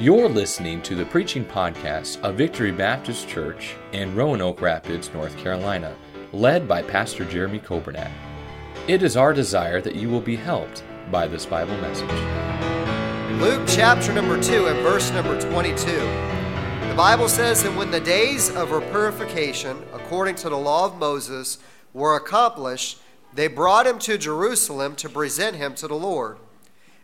You're listening to the preaching podcast of Victory Baptist Church in Roanoke Rapids, North Carolina, led by Pastor Jeremy Coburnack. It is our desire that you will be helped by this Bible message. Luke chapter number 2 and verse number 22. The Bible says, And when the days of her purification, according to the law of Moses, were accomplished, they brought him to Jerusalem to present him to the Lord.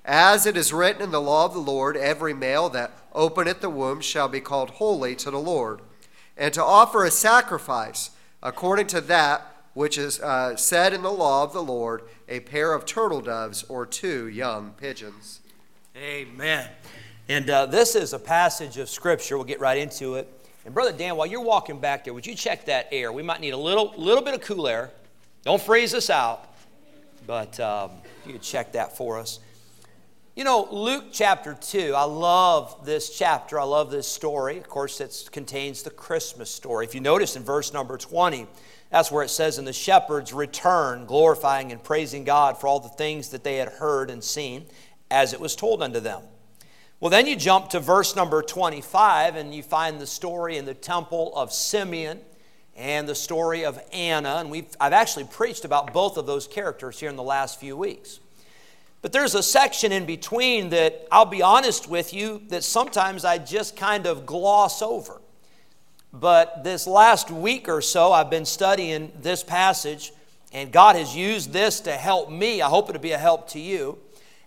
As it is written in the law of the Lord, every male that openeth the womb shall be called holy to the Lord, and to offer a sacrifice according to that which is uh, said in the law of the Lord, a pair of turtle doves or two young pigeons. Amen. And uh, this is a passage of Scripture. We'll get right into it. And Brother Dan, while you're walking back there, would you check that air? We might need a little, little bit of cool air. Don't freeze us out, but um, you could check that for us. You know, Luke chapter 2, I love this chapter. I love this story. Of course, it contains the Christmas story. If you notice in verse number 20, that's where it says, And the shepherds returned, glorifying and praising God for all the things that they had heard and seen, as it was told unto them. Well, then you jump to verse number 25, and you find the story in the temple of Simeon and the story of Anna. And we've, I've actually preached about both of those characters here in the last few weeks. But there's a section in between that I'll be honest with you that sometimes I just kind of gloss over. But this last week or so, I've been studying this passage, and God has used this to help me. I hope it'll be a help to you.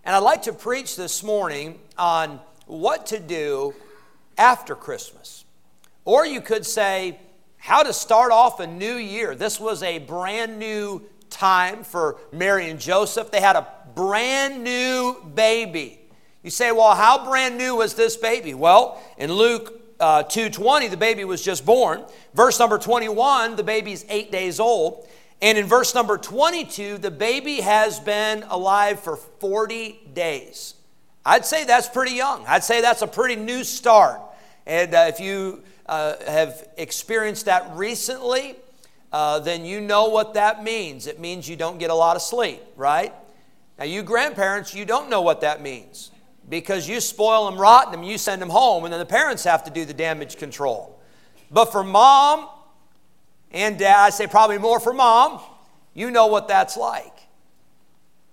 And I'd like to preach this morning on what to do after Christmas. Or you could say, how to start off a new year. This was a brand new time for Mary and Joseph. They had a brand new baby. You say, well, how brand new was this baby? Well, in Luke uh, 2.20, the baby was just born. Verse number 21, the baby's eight days old. And in verse number 22, the baby has been alive for 40 days. I'd say that's pretty young. I'd say that's a pretty new start. And uh, if you uh, have experienced that recently, uh, then you know what that means. It means you don't get a lot of sleep, right? Now, you grandparents, you don't know what that means because you spoil them, rotten them, you send them home, and then the parents have to do the damage control. But for mom and dad, I say probably more for mom, you know what that's like.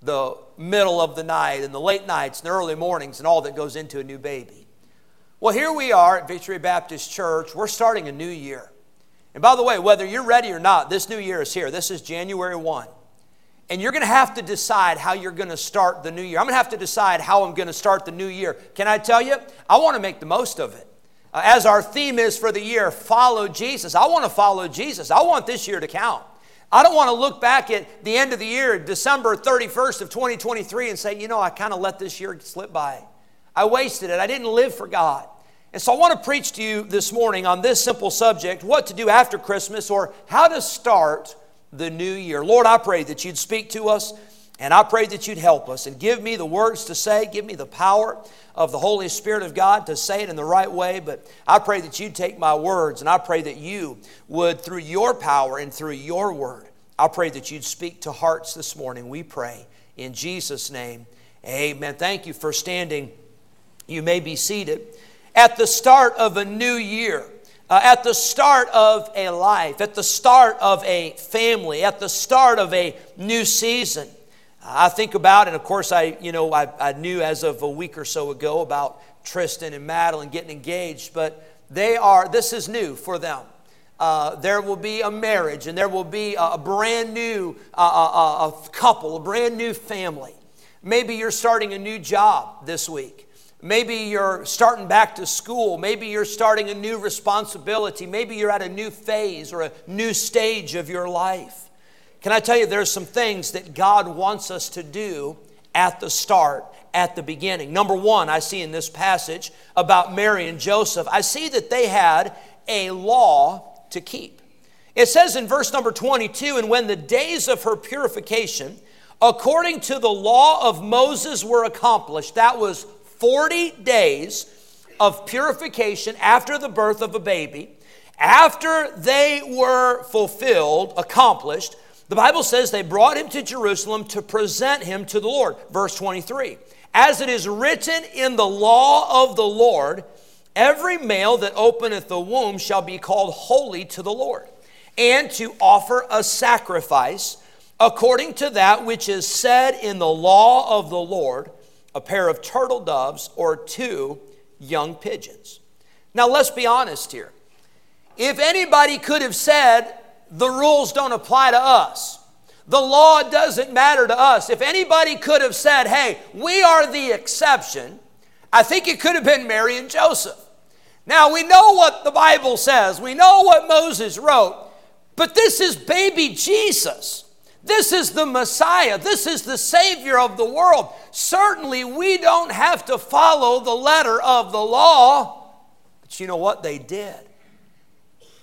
The middle of the night and the late nights and the early mornings and all that goes into a new baby. Well, here we are at Victory Baptist Church. We're starting a new year. And by the way, whether you're ready or not, this new year is here. This is January 1. And you're going to have to decide how you're going to start the new year. I'm going to have to decide how I'm going to start the new year. Can I tell you? I want to make the most of it. Uh, as our theme is for the year, follow Jesus. I want to follow Jesus. I want this year to count. I don't want to look back at the end of the year, December 31st of 2023, and say, you know, I kind of let this year slip by. I wasted it. I didn't live for God. And so I want to preach to you this morning on this simple subject what to do after Christmas or how to start the new year. Lord, I pray that you'd speak to us and I pray that you'd help us and give me the words to say, give me the power of the Holy Spirit of God to say it in the right way. But I pray that you'd take my words and I pray that you would, through your power and through your word, I pray that you'd speak to hearts this morning. We pray in Jesus' name. Amen. Thank you for standing. You may be seated. At the start of a new year, uh, at the start of a life, at the start of a family, at the start of a new season. I think about, and of course, I you know I, I knew as of a week or so ago about Tristan and Madeline getting engaged, but they are. This is new for them. Uh, there will be a marriage, and there will be a, a brand new uh, a, a couple, a brand new family. Maybe you're starting a new job this week. Maybe you're starting back to school. Maybe you're starting a new responsibility. Maybe you're at a new phase or a new stage of your life. Can I tell you, there's some things that God wants us to do at the start, at the beginning. Number one, I see in this passage about Mary and Joseph, I see that they had a law to keep. It says in verse number 22 and when the days of her purification, according to the law of Moses, were accomplished, that was 40 days of purification after the birth of a baby, after they were fulfilled, accomplished, the Bible says they brought him to Jerusalem to present him to the Lord. Verse 23. as it is written in the law of the Lord, every male that openeth the womb shall be called holy to the Lord, and to offer a sacrifice according to that which is said in the law of the Lord, a pair of turtle doves or two young pigeons. Now, let's be honest here. If anybody could have said, the rules don't apply to us, the law doesn't matter to us, if anybody could have said, hey, we are the exception, I think it could have been Mary and Joseph. Now, we know what the Bible says, we know what Moses wrote, but this is baby Jesus. This is the Messiah. This is the Savior of the world. Certainly, we don't have to follow the letter of the law, but you know what? They did.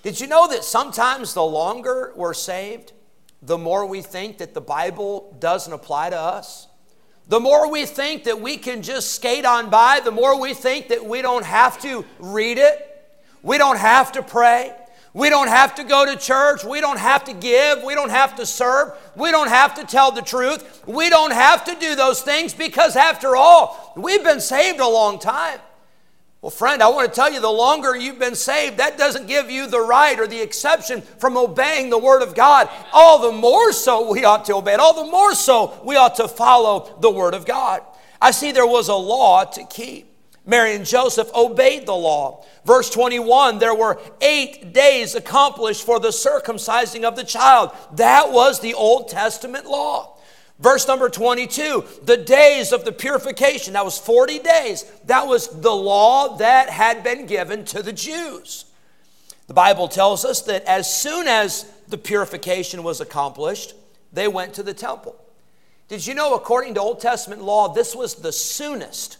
Did you know that sometimes the longer we're saved, the more we think that the Bible doesn't apply to us? The more we think that we can just skate on by, the more we think that we don't have to read it, we don't have to pray, we don't have to go to church. We don't have to give. We don't have to serve. We don't have to tell the truth. We don't have to do those things because, after all, we've been saved a long time. Well, friend, I want to tell you the longer you've been saved, that doesn't give you the right or the exception from obeying the Word of God. All the more so we ought to obey it. All the more so we ought to follow the Word of God. I see there was a law to keep. Mary and Joseph obeyed the law. Verse 21 there were eight days accomplished for the circumcising of the child. That was the Old Testament law. Verse number 22, the days of the purification, that was 40 days. That was the law that had been given to the Jews. The Bible tells us that as soon as the purification was accomplished, they went to the temple. Did you know, according to Old Testament law, this was the soonest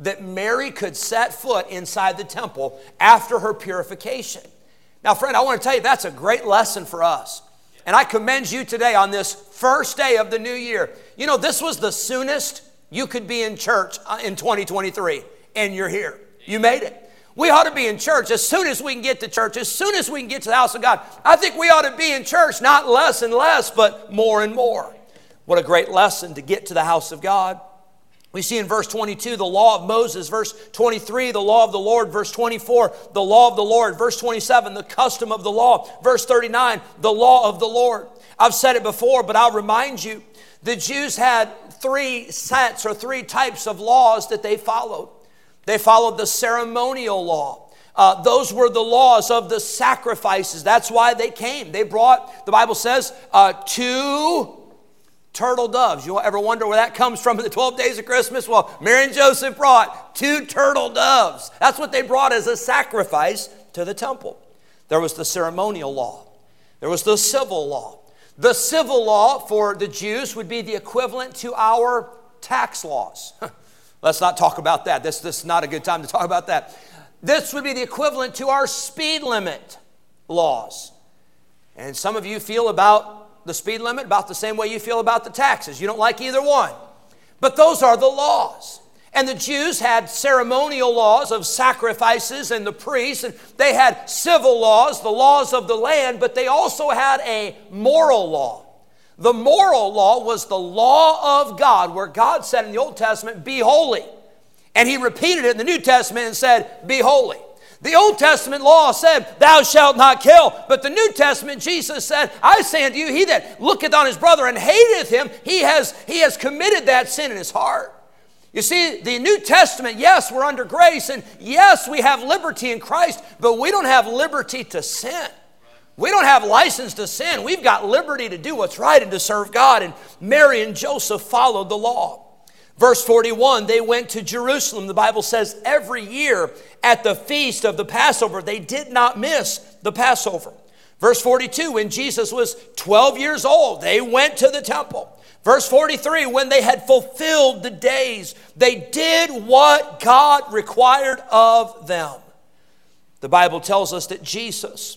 that Mary could set foot inside the temple after her purification. Now, friend, I want to tell you that's a great lesson for us. And I commend you today on this first day of the new year. You know, this was the soonest you could be in church uh, in 2023, and you're here. You made it. We ought to be in church as soon as we can get to church, as soon as we can get to the house of God. I think we ought to be in church, not less and less, but more and more. What a great lesson to get to the house of God. We see in verse 22 the law of Moses, verse 23 the law of the Lord, verse 24 the law of the Lord, verse 27 the custom of the law, verse 39 the law of the Lord. I've said it before, but I'll remind you the Jews had three sets or three types of laws that they followed. They followed the ceremonial law. Uh, those were the laws of the sacrifices. That's why they came. They brought, the Bible says, uh, two turtle doves. You ever wonder where that comes from in the 12 days of Christmas? Well, Mary and Joseph brought two turtle doves. That's what they brought as a sacrifice to the temple. There was the ceremonial law, there was the civil law. The civil law for the Jews would be the equivalent to our tax laws. Let's not talk about that. This, this is not a good time to talk about that. This would be the equivalent to our speed limit laws. And some of you feel about the speed limit about the same way you feel about the taxes. You don't like either one. But those are the laws. And the Jews had ceremonial laws of sacrifices and the priests, and they had civil laws, the laws of the land, but they also had a moral law. The moral law was the law of God, where God said in the Old Testament, Be holy. And he repeated it in the New Testament and said, Be holy. The Old Testament law said, Thou shalt not kill. But the New Testament, Jesus said, I say unto you, he that looketh on his brother and hateth him, he has, he has committed that sin in his heart. You see, the New Testament, yes, we're under grace, and yes, we have liberty in Christ, but we don't have liberty to sin. We don't have license to sin. We've got liberty to do what's right and to serve God. And Mary and Joseph followed the law. Verse 41, they went to Jerusalem. The Bible says every year at the feast of the Passover, they did not miss the Passover. Verse 42, when Jesus was 12 years old, they went to the temple. Verse 43, when they had fulfilled the days, they did what God required of them. The Bible tells us that Jesus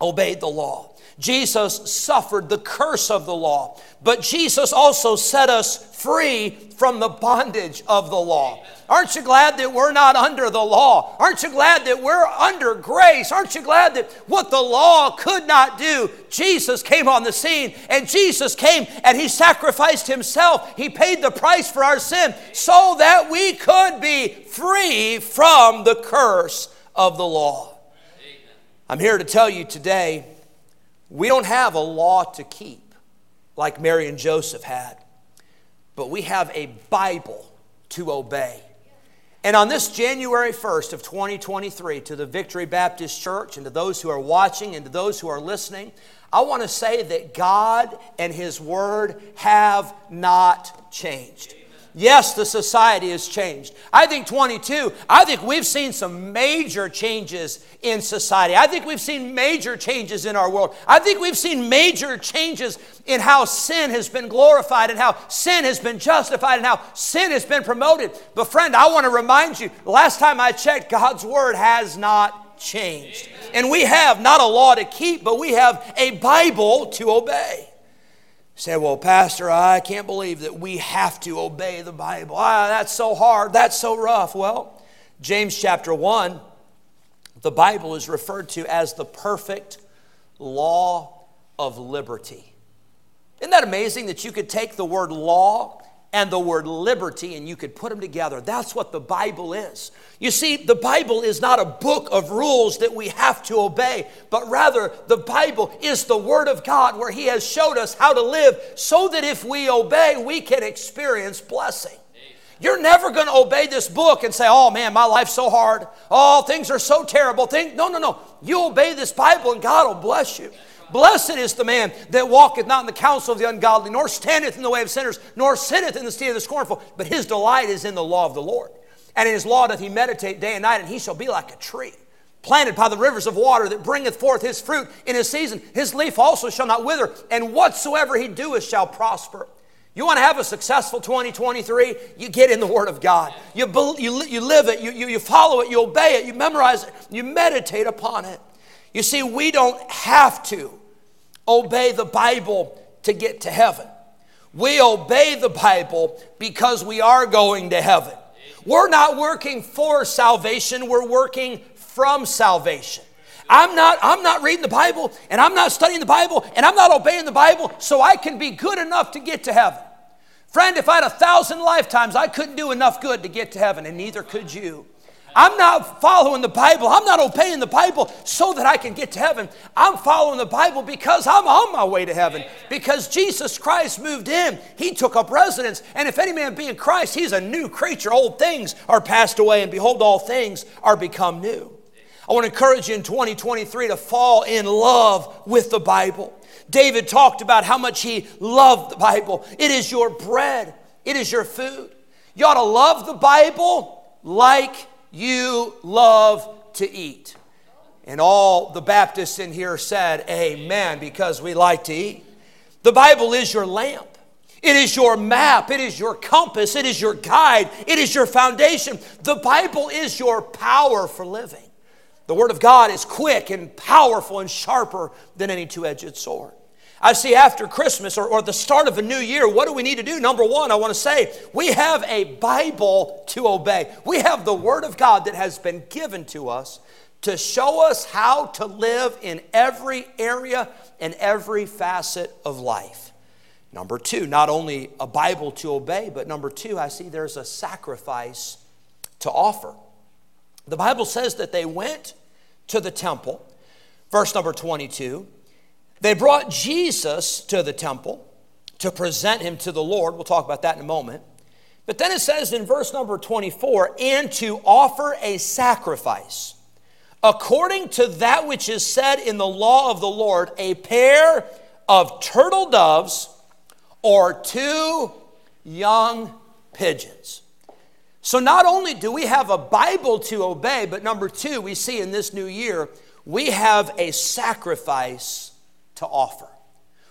obeyed the law. Jesus suffered the curse of the law, but Jesus also set us free from the bondage of the law. Aren't you glad that we're not under the law? Aren't you glad that we're under grace? Aren't you glad that what the law could not do, Jesus came on the scene and Jesus came and he sacrificed himself. He paid the price for our sin so that we could be free from the curse of the law. I'm here to tell you today we don't have a law to keep like Mary and Joseph had, but we have a Bible to obey. And on this January 1st of 2023, to the Victory Baptist Church and to those who are watching and to those who are listening, I want to say that God and His Word have not changed. Yes, the society has changed. I think 22, I think we've seen some major changes in society. I think we've seen major changes in our world. I think we've seen major changes in how sin has been glorified and how sin has been justified and how sin has been promoted. But, friend, I want to remind you last time I checked, God's Word has not changed. And we have not a law to keep, but we have a Bible to obey. Say, well, Pastor, I can't believe that we have to obey the Bible. Ah, that's so hard. That's so rough. Well, James chapter 1, the Bible is referred to as the perfect law of liberty. Isn't that amazing that you could take the word law and the word liberty and you could put them together. That's what the Bible is. You see, the Bible is not a book of rules that we have to obey, but rather the Bible is the Word of God where He has showed us how to live so that if we obey, we can experience blessing. You're never going to obey this book and say, oh man, my life's so hard. Oh, things are so terrible. Things, no, no, no. You obey this Bible and God will bless you. Blessed is the man that walketh not in the counsel of the ungodly, nor standeth in the way of sinners, nor sitteth in the seat of the scornful, but his delight is in the law of the Lord. And in his law doth he meditate day and night, and he shall be like a tree planted by the rivers of water that bringeth forth his fruit in his season. His leaf also shall not wither, and whatsoever he doeth shall prosper. You want to have a successful 2023? You get in the Word of God. You, you, you live it, you, you, you follow it, you obey it, you memorize it, you meditate upon it. You see, we don't have to obey the Bible to get to heaven. We obey the Bible because we are going to heaven. We're not working for salvation, we're working from salvation. I'm not, I'm not reading the Bible and I'm not studying the Bible and I'm not obeying the Bible so I can be good enough to get to heaven. Friend, if I had a thousand lifetimes, I couldn't do enough good to get to heaven, and neither could you. I'm not following the Bible. I'm not obeying the Bible so that I can get to heaven. I'm following the Bible because I'm on my way to heaven. Because Jesus Christ moved in, He took up residence. And if any man be in Christ, he's a new creature. Old things are passed away, and behold, all things are become new. I want to encourage you in 2023 to fall in love with the Bible. David talked about how much he loved the Bible. It is your bread, it is your food. You ought to love the Bible like you love to eat. And all the Baptists in here said, Amen, because we like to eat. The Bible is your lamp. It is your map. It is your compass. It is your guide. It is your foundation. The Bible is your power for living. The Word of God is quick and powerful and sharper than any two edged sword. I see after Christmas or, or the start of a new year, what do we need to do? Number one, I want to say we have a Bible to obey. We have the Word of God that has been given to us to show us how to live in every area and every facet of life. Number two, not only a Bible to obey, but number two, I see there's a sacrifice to offer. The Bible says that they went to the temple, verse number 22 they brought Jesus to the temple to present him to the Lord. We'll talk about that in a moment. But then it says in verse number 24, and to offer a sacrifice according to that which is said in the law of the Lord, a pair of turtle doves or two young pigeons. So not only do we have a Bible to obey, but number two, we see in this new year, we have a sacrifice to offer.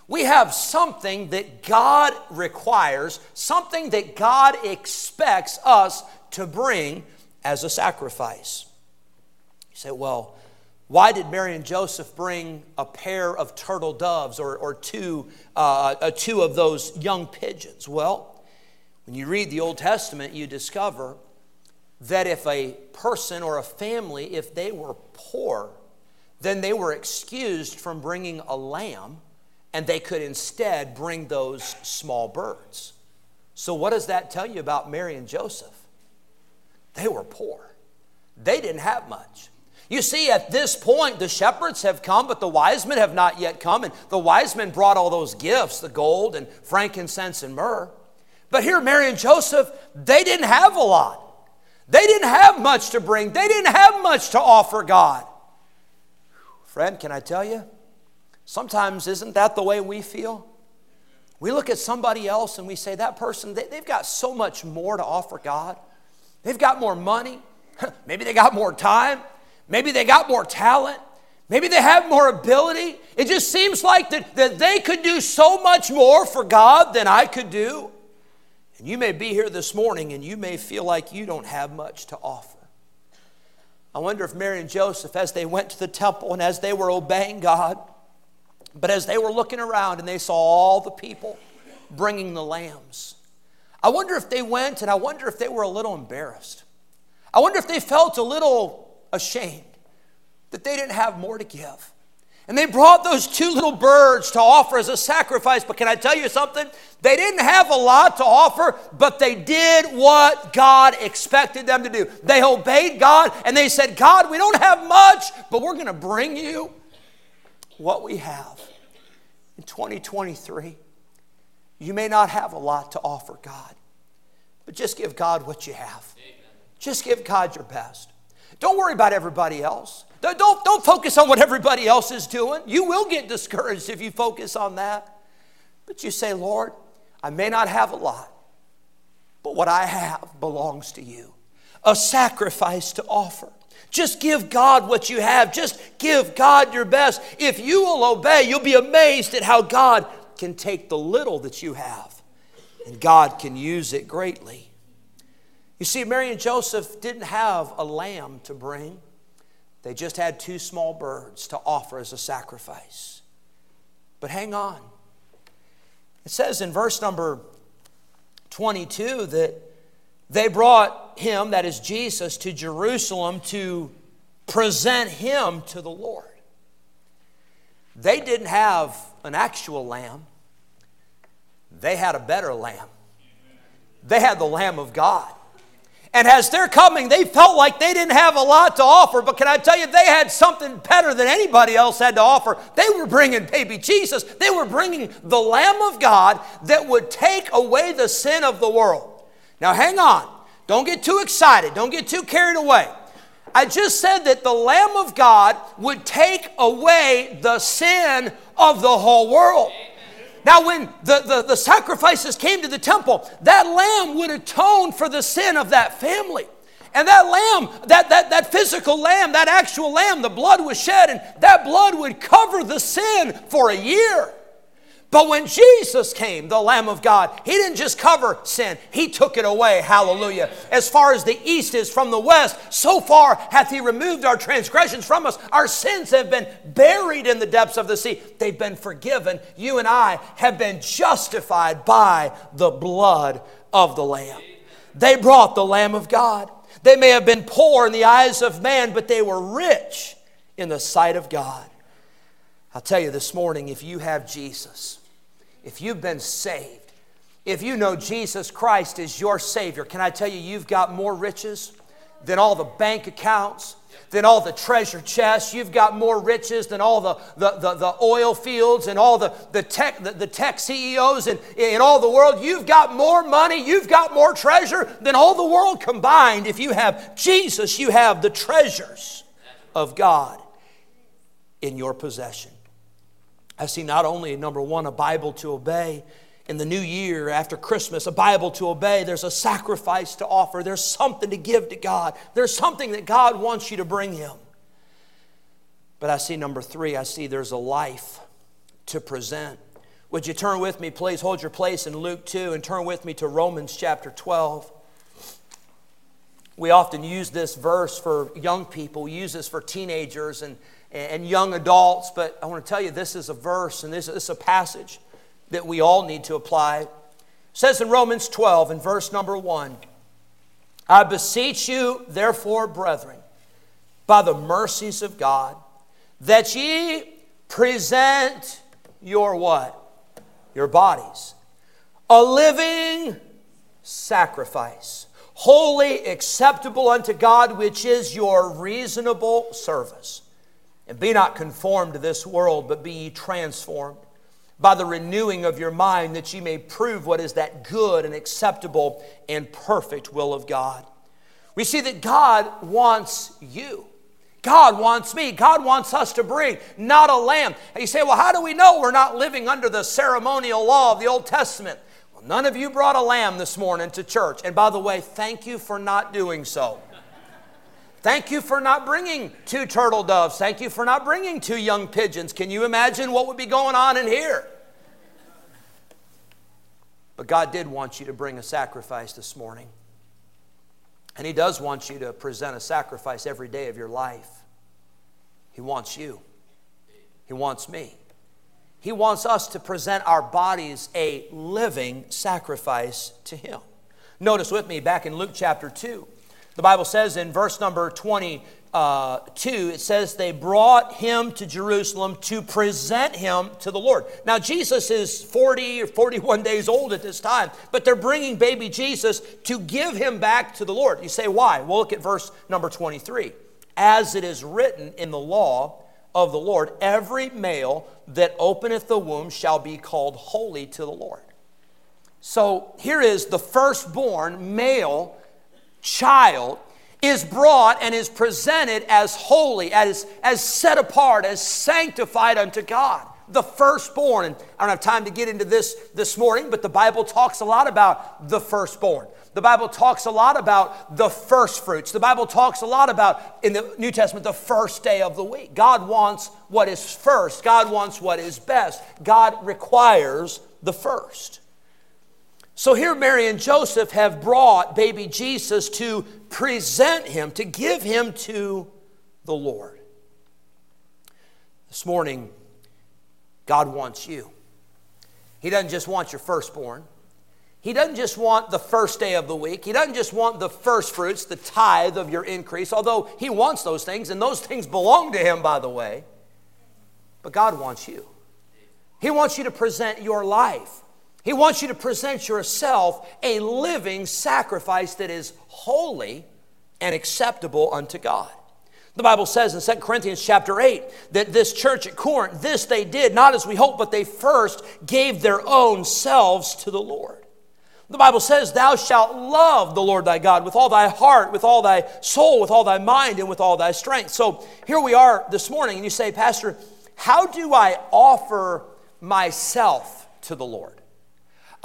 We have something that God requires, something that God expects us to bring as a sacrifice. You say, well, Why did Mary and Joseph bring a pair of turtle doves or, or two, uh, uh, two of those young pigeons? Well, when you read the Old Testament, you discover that if a person or a family, if they were poor, then they were excused from bringing a lamb and they could instead bring those small birds. So, what does that tell you about Mary and Joseph? They were poor, they didn't have much. You see, at this point, the shepherds have come, but the wise men have not yet come. And the wise men brought all those gifts the gold and frankincense and myrrh. But here, Mary and Joseph, they didn't have a lot. They didn't have much to bring, they didn't have much to offer God. Friend, can I tell you? Sometimes isn't that the way we feel? We look at somebody else and we say, that person, they, have got so much more to offer God. They've got more money. Maybe they got more time. Maybe they got more talent. Maybe they have more ability. It just seems like that, that they could do so much more for God than I could do. And you may be here this morning and you may feel like you don't have much to offer. I wonder if Mary and Joseph, as they went to the temple and as they were obeying God, but as they were looking around and they saw all the people bringing the lambs, I wonder if they went and I wonder if they were a little embarrassed. I wonder if they felt a little ashamed that they didn't have more to give. And they brought those two little birds to offer as a sacrifice. But can I tell you something? They didn't have a lot to offer, but they did what God expected them to do. They obeyed God and they said, God, we don't have much, but we're going to bring you what we have. In 2023, you may not have a lot to offer God, but just give God what you have. Just give God your best. Don't worry about everybody else. Don't, don't focus on what everybody else is doing. You will get discouraged if you focus on that. But you say, Lord, I may not have a lot, but what I have belongs to you. A sacrifice to offer. Just give God what you have. Just give God your best. If you will obey, you'll be amazed at how God can take the little that you have and God can use it greatly. You see, Mary and Joseph didn't have a lamb to bring, they just had two small birds to offer as a sacrifice. But hang on. It says in verse number 22 that they brought him, that is Jesus, to Jerusalem to present him to the Lord. They didn't have an actual lamb, they had a better lamb. They had the Lamb of God. And as they're coming, they felt like they didn't have a lot to offer. But can I tell you, they had something better than anybody else had to offer. They were bringing baby Jesus, they were bringing the Lamb of God that would take away the sin of the world. Now, hang on. Don't get too excited, don't get too carried away. I just said that the Lamb of God would take away the sin of the whole world. Now, when the, the, the, sacrifices came to the temple, that lamb would atone for the sin of that family. And that lamb, that, that, that physical lamb, that actual lamb, the blood was shed, and that blood would cover the sin for a year. But when Jesus came, the Lamb of God, He didn't just cover sin, He took it away. Hallelujah. As far as the east is from the west, so far hath He removed our transgressions from us. Our sins have been buried in the depths of the sea, they've been forgiven. You and I have been justified by the blood of the Lamb. They brought the Lamb of God. They may have been poor in the eyes of man, but they were rich in the sight of God. I'll tell you this morning if you have Jesus, if you've been saved, if you know Jesus Christ is your Savior, can I tell you, you've got more riches than all the bank accounts, than all the treasure chests. You've got more riches than all the, the, the, the oil fields and all the, the, tech, the, the tech CEOs in, in all the world. You've got more money, you've got more treasure than all the world combined. If you have Jesus, you have the treasures of God in your possession. I see not only, number one, a Bible to obey, in the new year after Christmas, a Bible to obey. There's a sacrifice to offer. There's something to give to God. There's something that God wants you to bring Him. But I see number three, I see there's a life to present. Would you turn with me, please? Hold your place in Luke 2 and turn with me to Romans chapter 12. We often use this verse for young people, we use this for teenagers, and and young adults, but I want to tell you this is a verse and this is a passage that we all need to apply. It says in Romans 12, in verse number 1, I beseech you, therefore, brethren, by the mercies of God, that ye present your what? Your bodies. A living sacrifice, holy, acceptable unto God, which is your reasonable service. And be not conformed to this world, but be ye transformed by the renewing of your mind, that ye may prove what is that good and acceptable and perfect will of God. We see that God wants you. God wants me. God wants us to bring not a lamb. And you say, well, how do we know we're not living under the ceremonial law of the Old Testament? Well, none of you brought a lamb this morning to church. And by the way, thank you for not doing so. Thank you for not bringing two turtle doves. Thank you for not bringing two young pigeons. Can you imagine what would be going on in here? But God did want you to bring a sacrifice this morning. And He does want you to present a sacrifice every day of your life. He wants you, He wants me. He wants us to present our bodies a living sacrifice to Him. Notice with me back in Luke chapter 2. The Bible says in verse number 20, uh, 2, it says they brought him to Jerusalem to present him to the Lord. Now, Jesus is 40 or 41 days old at this time, but they're bringing baby Jesus to give him back to the Lord. You say, why? Well, look at verse number 23. As it is written in the law of the Lord, every male that openeth the womb shall be called holy to the Lord. So here is the firstborn male child is brought and is presented as holy, as, as set apart, as sanctified unto God. The firstborn. And I don't have time to get into this this morning, but the Bible talks a lot about the firstborn. The Bible talks a lot about the first fruits. The Bible talks a lot about, in the New Testament, the first day of the week. God wants what is first, God wants what is best. God requires the first. So here, Mary and Joseph have brought baby Jesus to present him, to give him to the Lord. This morning, God wants you. He doesn't just want your firstborn. He doesn't just want the first day of the week. He doesn't just want the first fruits, the tithe of your increase, although He wants those things, and those things belong to Him, by the way. But God wants you. He wants you to present your life he wants you to present yourself a living sacrifice that is holy and acceptable unto God. The Bible says in 2 Corinthians chapter 8 that this church at Corinth, this they did, not as we hope, but they first gave their own selves to the Lord. The Bible says, Thou shalt love the Lord thy God with all thy heart, with all thy soul, with all thy mind, and with all thy strength. So here we are this morning, and you say, Pastor, how do I offer myself to the Lord?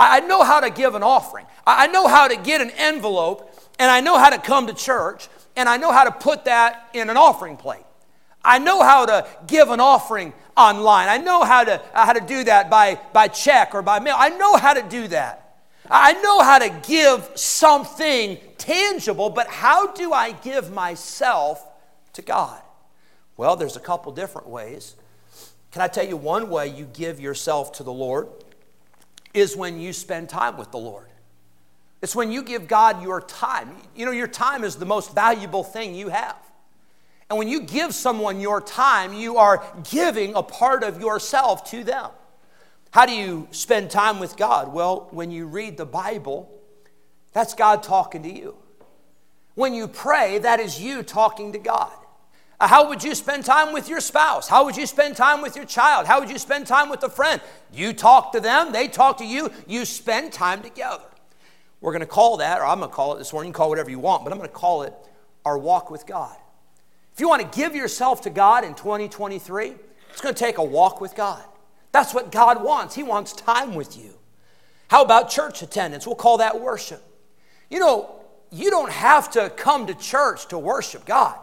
I know how to give an offering. I know how to get an envelope, and I know how to come to church, and I know how to put that in an offering plate. I know how to give an offering online. I know how to, uh, how to do that by, by check or by mail. I know how to do that. I know how to give something tangible, but how do I give myself to God? Well, there's a couple different ways. Can I tell you one way you give yourself to the Lord? Is when you spend time with the Lord. It's when you give God your time. You know, your time is the most valuable thing you have. And when you give someone your time, you are giving a part of yourself to them. How do you spend time with God? Well, when you read the Bible, that's God talking to you. When you pray, that is you talking to God. How would you spend time with your spouse? How would you spend time with your child? How would you spend time with a friend? You talk to them, they talk to you, you spend time together. We're going to call that, or I'm going to call it this morning, call whatever you want, but I'm going to call it our walk with God. If you want to give yourself to God in 2023, it's going to take a walk with God. That's what God wants. He wants time with you. How about church attendance? We'll call that worship. You know, you don't have to come to church to worship God.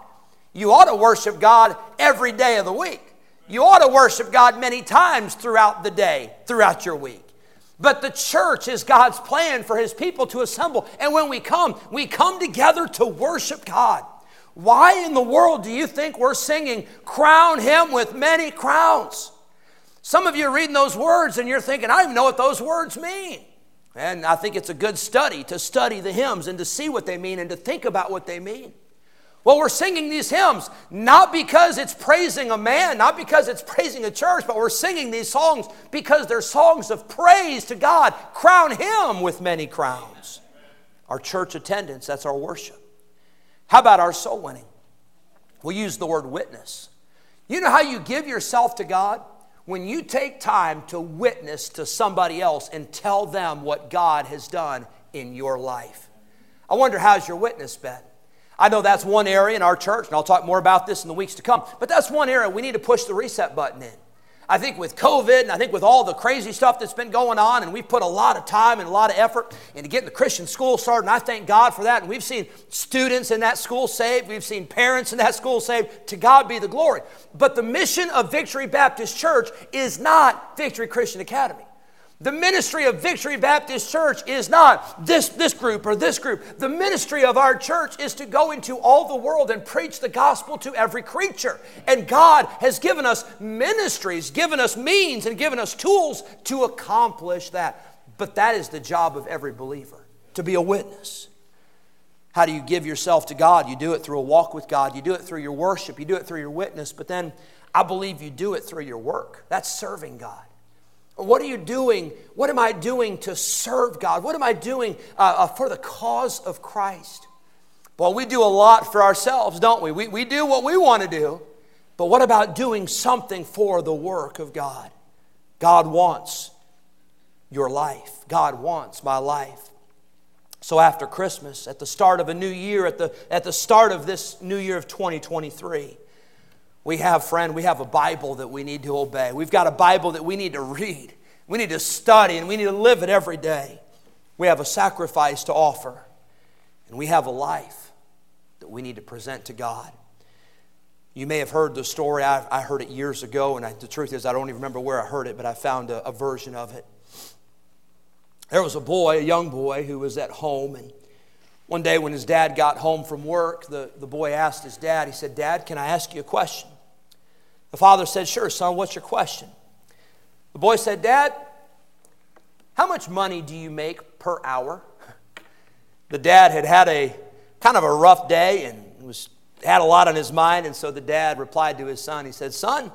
You ought to worship God every day of the week. You ought to worship God many times throughout the day, throughout your week. But the church is God's plan for His people to assemble. And when we come, we come together to worship God. Why in the world do you think we're singing, Crown Him with many crowns? Some of you are reading those words and you're thinking, I don't even know what those words mean. And I think it's a good study to study the hymns and to see what they mean and to think about what they mean. Well, we're singing these hymns not because it's praising a man, not because it's praising a church, but we're singing these songs because they're songs of praise to God. Crown Him with many crowns. Our church attendance, that's our worship. How about our soul winning? We use the word witness. You know how you give yourself to God? When you take time to witness to somebody else and tell them what God has done in your life. I wonder, how's your witness been? I know that's one area in our church, and I'll talk more about this in the weeks to come, but that's one area we need to push the reset button in. I think with COVID and I think with all the crazy stuff that's been going on, and we've put a lot of time and a lot of effort into getting the Christian school started, and I thank God for that. And we've seen students in that school saved, we've seen parents in that school saved. To God be the glory. But the mission of Victory Baptist Church is not Victory Christian Academy. The ministry of Victory Baptist Church is not this, this group or this group. The ministry of our church is to go into all the world and preach the gospel to every creature. And God has given us ministries, given us means, and given us tools to accomplish that. But that is the job of every believer to be a witness. How do you give yourself to God? You do it through a walk with God, you do it through your worship, you do it through your witness, but then I believe you do it through your work. That's serving God. What are you doing? What am I doing to serve God? What am I doing uh, uh, for the cause of Christ? Well, we do a lot for ourselves, don't we? we? We do what we want to do, but what about doing something for the work of God? God wants your life. God wants my life. So after Christmas, at the start of a new year, at the, at the start of this new year of 2023, we have, friend, we have a Bible that we need to obey. We've got a Bible that we need to read. We need to study and we need to live it every day. We have a sacrifice to offer. And we have a life that we need to present to God. You may have heard the story. I, I heard it years ago, and I, the truth is, I don't even remember where I heard it, but I found a, a version of it. There was a boy, a young boy, who was at home, and one day when his dad got home from work, the, the boy asked his dad, he said, Dad, can I ask you a question? The father said, Sure, son, what's your question? The boy said, Dad, how much money do you make per hour? The dad had had a kind of a rough day and was had a lot on his mind, and so the dad replied to his son. He said, Son,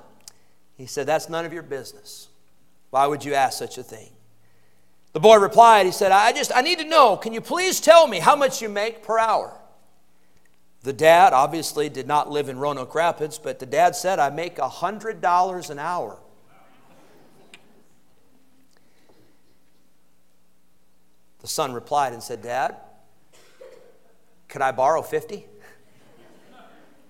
he said, That's none of your business. Why would you ask such a thing? The boy replied, He said, I just, I need to know, can you please tell me how much you make per hour? The dad obviously did not live in Roanoke Rapids, but the dad said, I make $100 an hour. The son replied and said, Dad, could I borrow 50?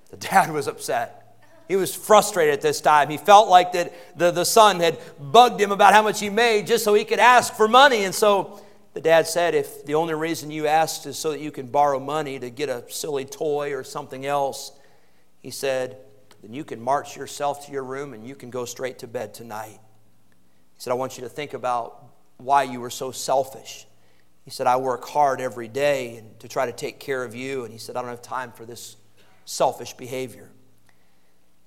The dad was upset. He was frustrated at this time. He felt like that the, the son had bugged him about how much he made just so he could ask for money. And so the dad said, if the only reason you asked is so that you can borrow money to get a silly toy or something else, he said, then you can march yourself to your room and you can go straight to bed tonight. He said, I want you to think about why you were so selfish. He said, I work hard every day and to try to take care of you. And he said, I don't have time for this selfish behavior.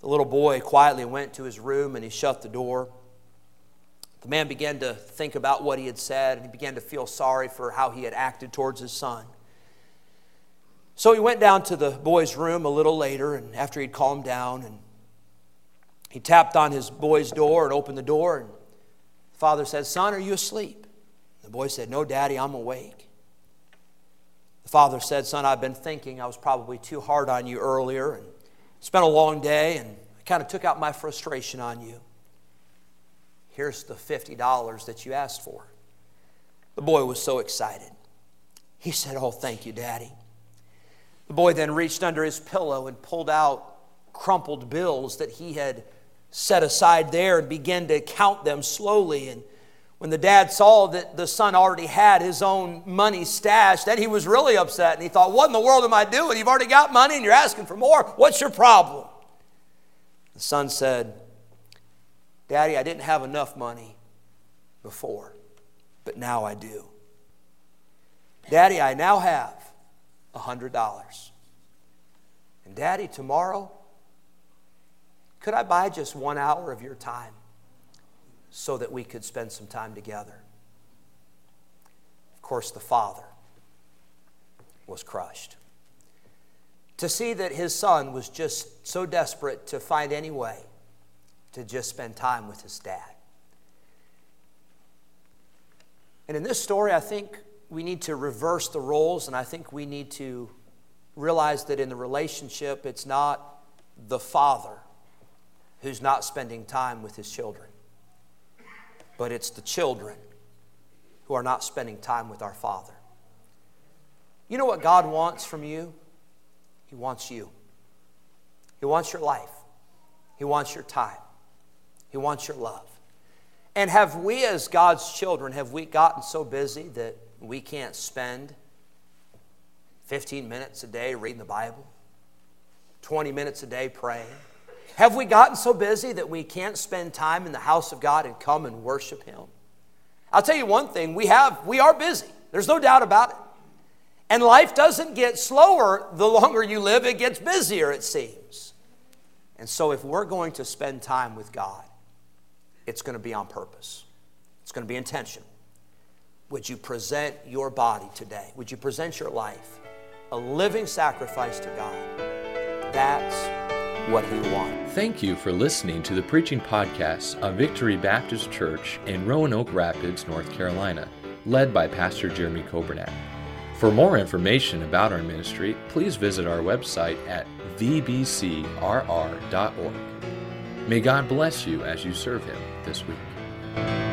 The little boy quietly went to his room and he shut the door. The man began to think about what he had said, and he began to feel sorry for how he had acted towards his son. So he went down to the boy's room a little later, and after he'd calmed down, and he tapped on his boy's door and opened the door, and the father said, Son, are you asleep? The boy said, No, Daddy, I'm awake. The father said, Son, I've been thinking I was probably too hard on you earlier, and spent a long day, and I kind of took out my frustration on you. Here's the $50 that you asked for. The boy was so excited. He said, Oh, thank you, Daddy. The boy then reached under his pillow and pulled out crumpled bills that he had set aside there and began to count them slowly. And when the dad saw that the son already had his own money stashed, then he was really upset and he thought, What in the world am I doing? You've already got money and you're asking for more. What's your problem? The son said, Daddy, I didn't have enough money before, but now I do. Daddy, I now have a $100. And Daddy, tomorrow, could I buy just one hour of your time so that we could spend some time together? Of course, the father was crushed. To see that his son was just so desperate to find any way to just spend time with his dad. And in this story, I think we need to reverse the roles, and I think we need to realize that in the relationship, it's not the father who's not spending time with his children, but it's the children who are not spending time with our father. You know what God wants from you? He wants you. He wants your life. He wants your time. He wants your love. And have we, as God's children, have we gotten so busy that we can't spend 15 minutes a day reading the Bible? 20 minutes a day praying? Have we gotten so busy that we can't spend time in the house of God and come and worship Him? I'll tell you one thing, we have we are busy. There's no doubt about it. And life doesn't get slower the longer you live, it gets busier, it seems. And so, if we're going to spend time with God, it's going to be on purpose, it's going to be intentional. Would you present your body today? Would you present your life a living sacrifice to God? That's what He wants. Thank you for listening to the preaching podcast of Victory Baptist Church in Roanoke Rapids, North Carolina, led by Pastor Jeremy Coburnack. For more information about our ministry, please visit our website at vbcrr.org. May God bless you as you serve Him this week.